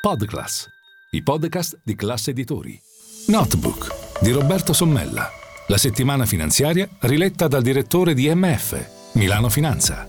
Podclass, i podcast di classe editori. Notebook di Roberto Sommella. La settimana finanziaria riletta dal direttore di MF, Milano Finanza.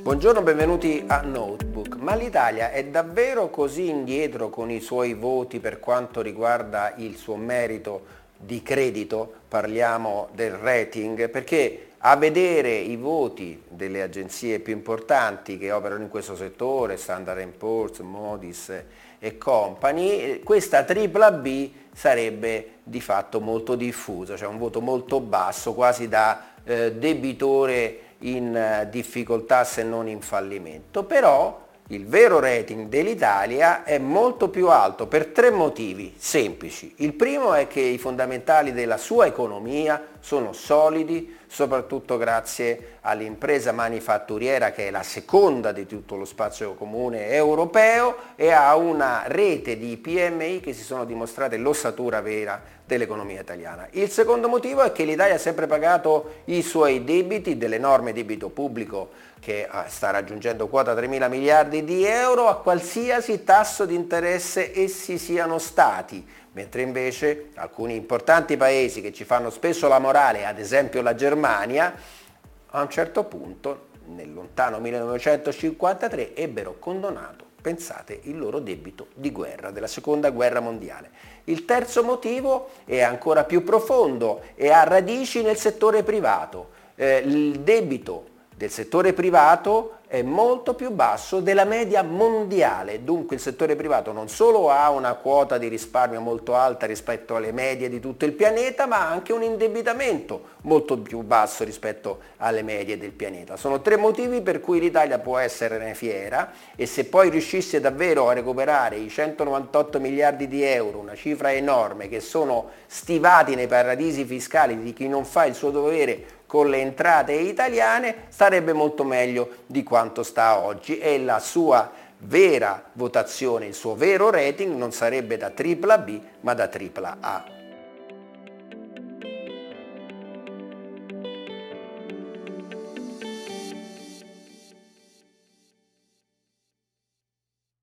Buongiorno, benvenuti a Notebook. Ma l'Italia è davvero così indietro con i suoi voti per quanto riguarda il suo merito di credito? Parliamo del rating, perché a vedere i voti delle agenzie più importanti che operano in questo settore, Standard Poor's, Modis e compagni, questa tripla B sarebbe di fatto molto diffusa, cioè un voto molto basso, quasi da eh, debitore in eh, difficoltà se non in fallimento. Però il vero rating dell'Italia è molto più alto per tre motivi semplici. Il primo è che i fondamentali della sua economia sono solidi, soprattutto grazie all'impresa manifatturiera che è la seconda di tutto lo spazio comune europeo e ha una rete di PMI che si sono dimostrate l'ossatura vera dell'economia italiana. Il secondo motivo è che l'Italia ha sempre pagato i suoi debiti dell'enorme debito pubblico che ah, sta raggiungendo quota 3 mila miliardi di euro a qualsiasi tasso di interesse essi siano stati, mentre invece alcuni importanti paesi che ci fanno spesso la morale, ad esempio la Germania, a un certo punto, nel lontano 1953, ebbero condonato, pensate, il loro debito di guerra, della seconda guerra mondiale. Il terzo motivo è ancora più profondo e ha radici nel settore privato. Eh, il debito del settore privato è molto più basso della media mondiale, dunque il settore privato non solo ha una quota di risparmio molto alta rispetto alle medie di tutto il pianeta, ma ha anche un indebitamento molto più basso rispetto alle medie del pianeta. Sono tre motivi per cui l'Italia può essere fiera e se poi riuscisse davvero a recuperare i 198 miliardi di euro, una cifra enorme che sono stivati nei paradisi fiscali di chi non fa il suo dovere con le entrate italiane starebbe molto meglio di quanto sta oggi e la sua vera votazione, il suo vero rating non sarebbe da tripla B ma da tripla A.